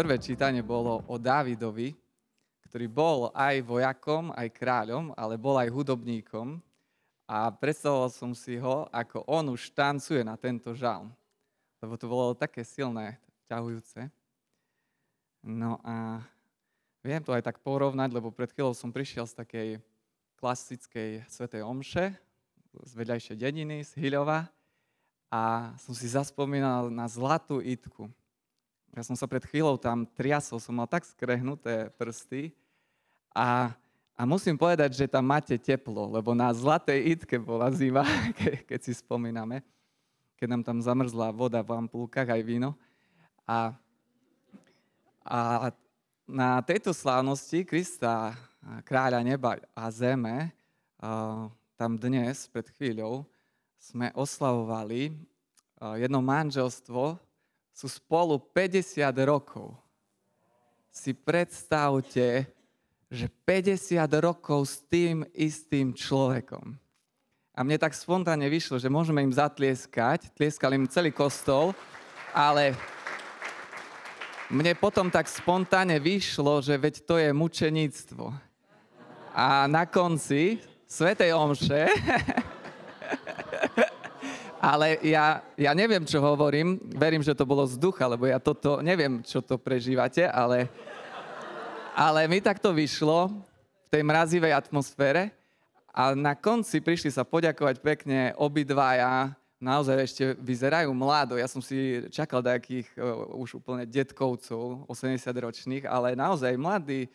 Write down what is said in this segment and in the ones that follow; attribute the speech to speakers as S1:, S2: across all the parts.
S1: prvé čítanie bolo o Dávidovi, ktorý bol aj vojakom, aj kráľom, ale bol aj hudobníkom. A predstavoval som si ho, ako on už tancuje na tento žalm. Lebo to bolo také silné, ťahujúce. No a viem to aj tak porovnať, lebo pred chvíľou som prišiel z takej klasickej svetej omše, z vedľajšej dediny, z Hyľova a som si zaspomínal na zlatú itku. Ja som sa pred chvíľou tam triasol, som mal tak skrehnuté prsty a, a musím povedať, že tam máte teplo, lebo na zlatej itke bola zima, ke, keď si spomíname, keď nám tam zamrzla voda v ampulkách aj víno. A, a na tejto slávnosti Krista, kráľa neba a zeme, tam dnes, pred chvíľou, sme oslavovali jedno manželstvo, sú spolu 50 rokov. Si predstavte, že 50 rokov s tým istým človekom. A mne tak spontánne vyšlo, že môžeme im zatlieskať, tlieskal im celý kostol, ale mne potom tak spontánne vyšlo, že veď to je mučeníctvo. A na konci Svetej Omše Ale ja, ja neviem, čo hovorím. Verím, že to bolo z ducha, lebo ja toto, neviem, čo to prežívate, ale, ale mi tak to vyšlo v tej mrazivej atmosfére. A na konci prišli sa poďakovať pekne obidvaja, naozaj ešte vyzerajú mlado. Ja som si čakal nejakých uh, už úplne detkovcov, 80-ročných, ale naozaj mladí,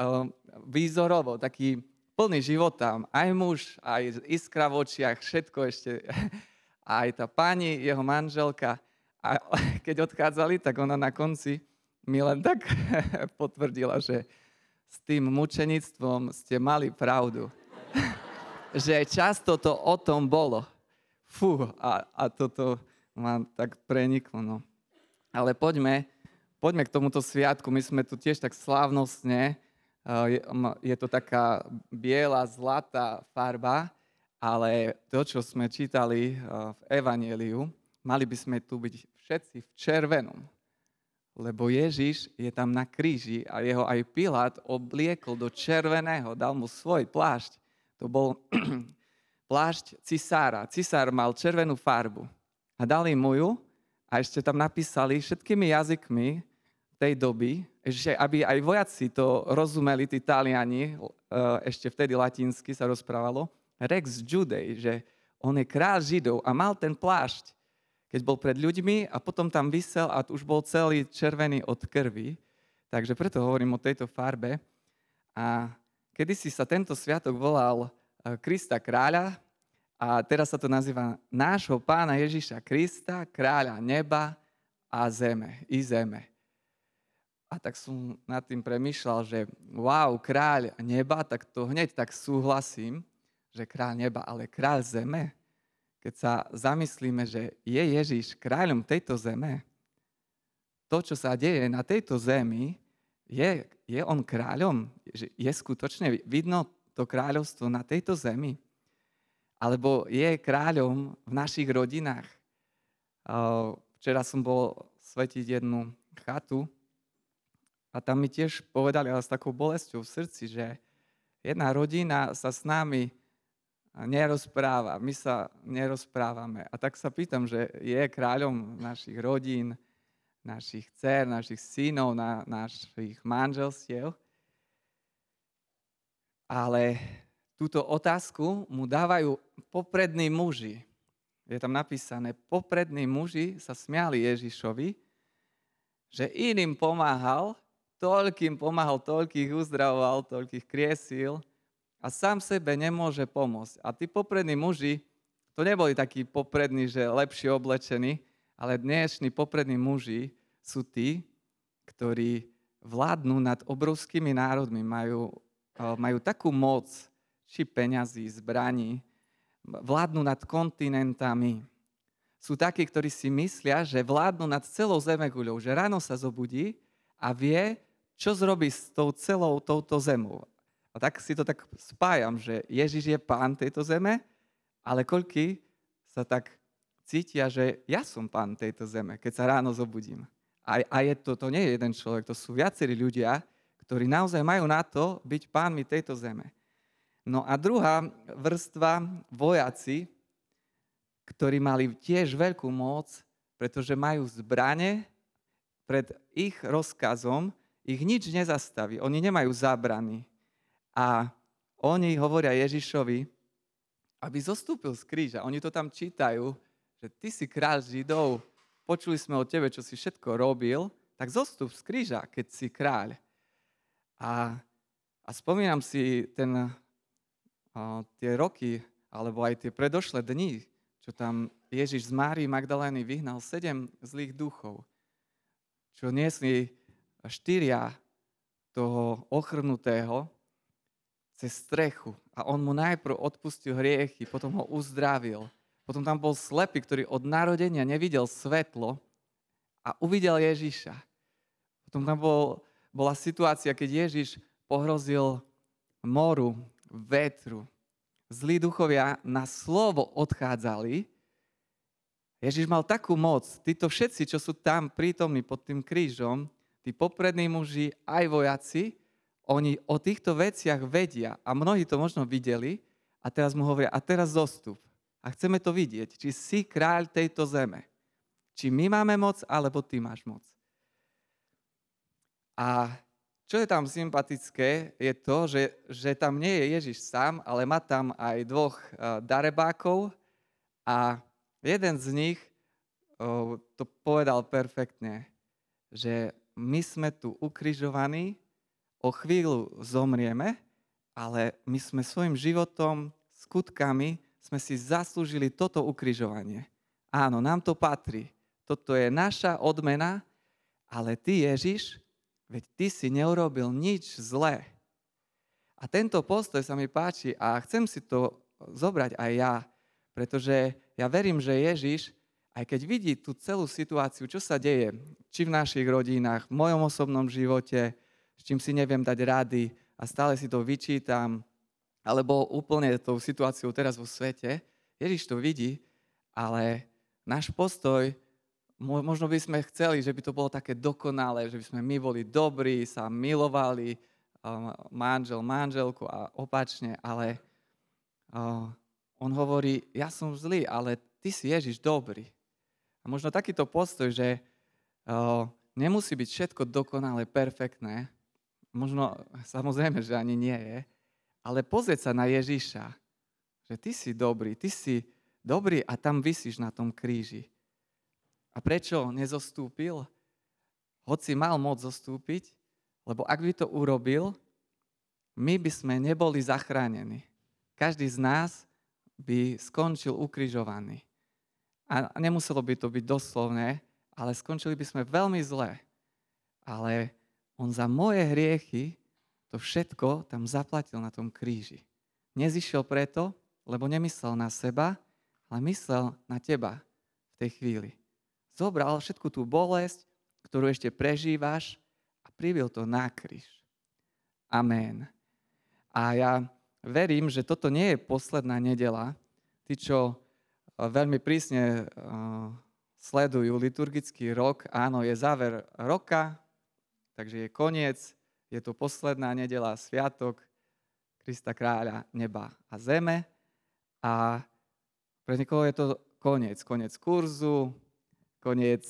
S1: uh, výzorovo, taký plný života. Aj muž, aj iskra v očiach, všetko ešte a aj tá pani, jeho manželka. A keď odchádzali, tak ona na konci mi len tak potvrdila, že s tým mučenictvom ste mali pravdu. že často to o tom bolo. Fú, a, a toto ma tak preniklo. No. Ale poďme, poďme k tomuto sviatku. My sme tu tiež tak slávnostne. Je, je to taká biela, zlatá farba ale to, čo sme čítali eh, v Evangeliu, mali by sme tu byť všetci v červenom. Lebo Ježiš je tam na kríži a jeho aj Pilát obliekol do červeného, dal mu svoj plášť. To bol plášť cisára. Cisár mal červenú farbu a dali mu ju a ešte tam napísali všetkými jazykmi tej doby, že aby aj vojaci to rozumeli, tí Taliani, eh, ešte vtedy latinsky sa rozprávalo, Rex Judej, že on je kráľ Židov a mal ten plášť, keď bol pred ľuďmi a potom tam vysel a už bol celý červený od krvi. Takže preto hovorím o tejto farbe. A kedysi sa tento sviatok volal eh, Krista kráľa a teraz sa to nazýva nášho pána Ježiša Krista, kráľa neba a zeme, i zeme. A tak som nad tým premyšľal, že wow, kráľ neba, tak to hneď tak súhlasím, že kráľ neba, ale kráľ zeme. Keď sa zamyslíme, že je Ježiš kráľom tejto zeme, to, čo sa deje na tejto zemi, je, je on kráľom? Je skutočne vidno to kráľovstvo na tejto zemi? Alebo je kráľom v našich rodinách? Včera som bol svetiť jednu chatu a tam mi tiež povedali, ale s takou bolesťou v srdci, že jedna rodina sa s nami nerozpráva, my sa nerozprávame. A tak sa pýtam, že je kráľom našich rodín, našich dcer, našich synov, na, našich manželstiev. Ale túto otázku mu dávajú poprední muži. Je tam napísané, poprední muži sa smiali Ježišovi, že iným pomáhal, toľkým pomáhal, toľkých uzdravoval, toľkých kriesil, a sám sebe nemôže pomôcť. A tí poprední muži, to neboli takí poprední, že lepšie oblečení, ale dnešní poprední muži sú tí, ktorí vládnu nad obrovskými národmi, majú, eh, majú takú moc, či peňazí, zbraní, vládnu nad kontinentami. Sú takí, ktorí si myslia, že vládnu nad celou zemeguľou, že ráno sa zobudí a vie, čo zrobí s tou celou touto zemou. A tak si to tak spájam, že Ježiš je pán tejto zeme, ale koľky sa tak cítia, že ja som pán tejto zeme, keď sa ráno zobudím. A, a je to, to nie je jeden človek, to sú viacerí ľudia, ktorí naozaj majú na to byť pánmi tejto zeme. No a druhá vrstva, vojaci, ktorí mali tiež veľkú moc, pretože majú zbrane, pred ich rozkazom ich nič nezastaví. Oni nemajú zábrany. A oni hovoria Ježišovi, aby zostúpil z kríža. Oni to tam čítajú, že ty si kráľ Židov, počuli sme o tebe, čo si všetko robil, tak zostup z kríža, keď si kráľ. A, a spomínam si ten, a, tie roky, alebo aj tie predošlé dni, čo tam Ježiš z Márii Magdalény vyhnal sedem zlých duchov, čo niesli štyria toho ochrnutého cez strechu. A on mu najprv odpustil hriechy, potom ho uzdravil. Potom tam bol slepý, ktorý od narodenia nevidel svetlo a uvidel Ježiša. Potom tam bol, bola situácia, keď Ježiš pohrozil moru, vetru, zlí duchovia na slovo odchádzali. Ježiš mal takú moc, títo všetci, čo sú tam prítomní pod tým krížom, tí poprední muži, aj vojaci, oni o týchto veciach vedia a mnohí to možno videli a teraz mu hovoria, a teraz zostup. A chceme to vidieť, či si kráľ tejto zeme. Či my máme moc, alebo ty máš moc. A čo je tam sympatické, je to, že, že tam nie je Ježiš sám, ale má tam aj dvoch uh, darebákov a jeden z nich uh, to povedal perfektne, že my sme tu ukrižovaní, o chvíľu zomrieme, ale my sme svojim životom, skutkami, sme si zaslúžili toto ukrižovanie. Áno, nám to patrí. Toto je naša odmena, ale ty, Ježiš, Veď ty si neurobil nič zlé. A tento postoj sa mi páči a chcem si to zobrať aj ja, pretože ja verím, že Ježiš, aj keď vidí tú celú situáciu, čo sa deje, či v našich rodinách, v mojom osobnom živote, s čím si neviem dať rady a stále si to vyčítam, alebo úplne tou situáciou teraz vo svete, Ježiš to vidí, ale náš postoj možno by sme chceli, že by to bolo také dokonalé, že by sme my boli dobrí, sa milovali, manžel, manželku a opačne, ale on hovorí, ja som zlý, ale ty si Ježiš dobrý. A možno takýto postoj, že nemusí byť všetko dokonale, perfektné, možno samozrejme, že ani nie je, ale pozrieť sa na Ježiša, že ty si dobrý, ty si dobrý a tam vysíš na tom kríži. A prečo nezostúpil? Hoci mal moc zostúpiť, lebo ak by to urobil, my by sme neboli zachránení. Každý z nás by skončil ukrižovaný. A nemuselo by to byť doslovné, ale skončili by sme veľmi zle. Ale on za moje hriechy to všetko tam zaplatil na tom kríži. Nezišiel preto, lebo nemyslel na seba, ale myslel na teba v tej chvíli zobral všetku tú bolesť, ktorú ešte prežívaš a privil to na kríž. Amen. A ja verím, že toto nie je posledná nedela. Tí, čo eh, veľmi prísne uh, sledujú liturgický rok, áno, je záver roka, takže je koniec, je to posledná nedela, sviatok Krista kráľa neba a zeme a pre niekoho je to koniec, koniec kurzu, koniec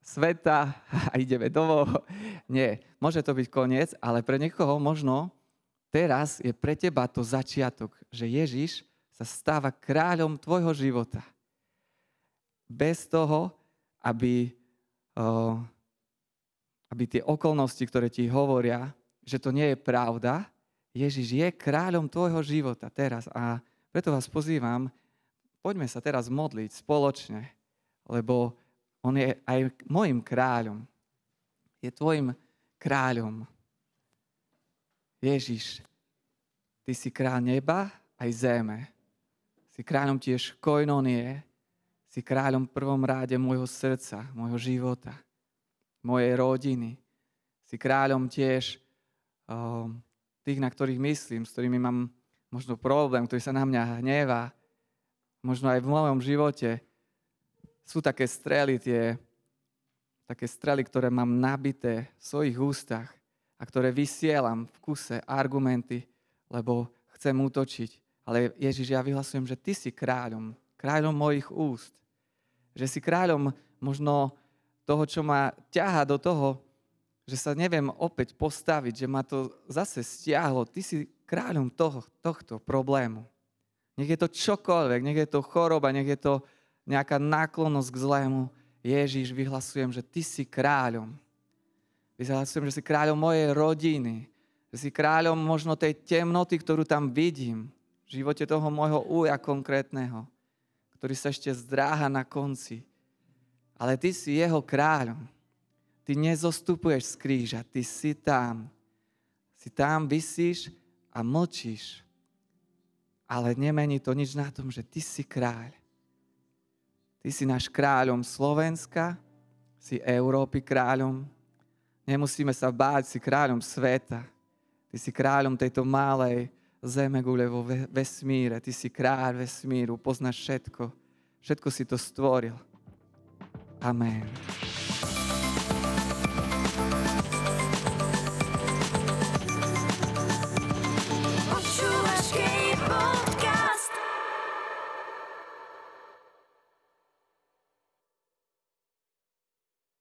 S1: sveta a ideme domov. Nie, môže to byť koniec, ale pre niekoho možno teraz je pre teba to začiatok, že Ježiš sa stáva kráľom tvojho života. Bez toho, aby, aby tie okolnosti, ktoré ti hovoria, že to nie je pravda, Ježiš je kráľom tvojho života teraz. A preto vás pozývam, poďme sa teraz modliť spoločne, lebo on je aj môjim kráľom. Je tvojim kráľom. Ježiš, ty si kráľ neba aj zeme. Si kráľom tiež koinonie. Si kráľom prvom ráde môjho srdca, môjho života, mojej rodiny. Si kráľom tiež um, tých, na ktorých myslím, s ktorými mám možno problém, ktorý sa na mňa hnevá. Možno aj v mojom živote sú také strely, tie, také strely, ktoré mám nabité v svojich ústach a ktoré vysielam v kuse argumenty, lebo chcem útočiť. Ale Ježiš, ja vyhlasujem, že ty si kráľom, kráľom mojich úst. Že si kráľom možno toho, čo ma ťaha do toho, že sa neviem opäť postaviť, že ma to zase stiahlo. Ty si kráľom toho, tohto problému. Nech je to čokoľvek, nech je to choroba, nech je to nejaká náklonnosť k zlému. Ježiš, vyhlasujem, že ty si kráľom. Vyhlasujem, že si kráľom mojej rodiny. Že si kráľom možno tej temnoty, ktorú tam vidím v živote toho môjho úja konkrétneho, ktorý sa ešte zdráha na konci. Ale ty si jeho kráľom. Ty nezostupuješ z kríža, ty si tam. Si tam, vysíš a mlčíš. Ale nemení to nič na tom, že ty si kráľ. Ty si náš kráľom Slovenska, si Európy kráľom. Nemusíme sa báť, si kráľom sveta. Ty si kráľom tejto malej zemegule vo vesmíre. Ty si kráľ vesmíru, poznáš všetko. Všetko si to stvoril. Amen.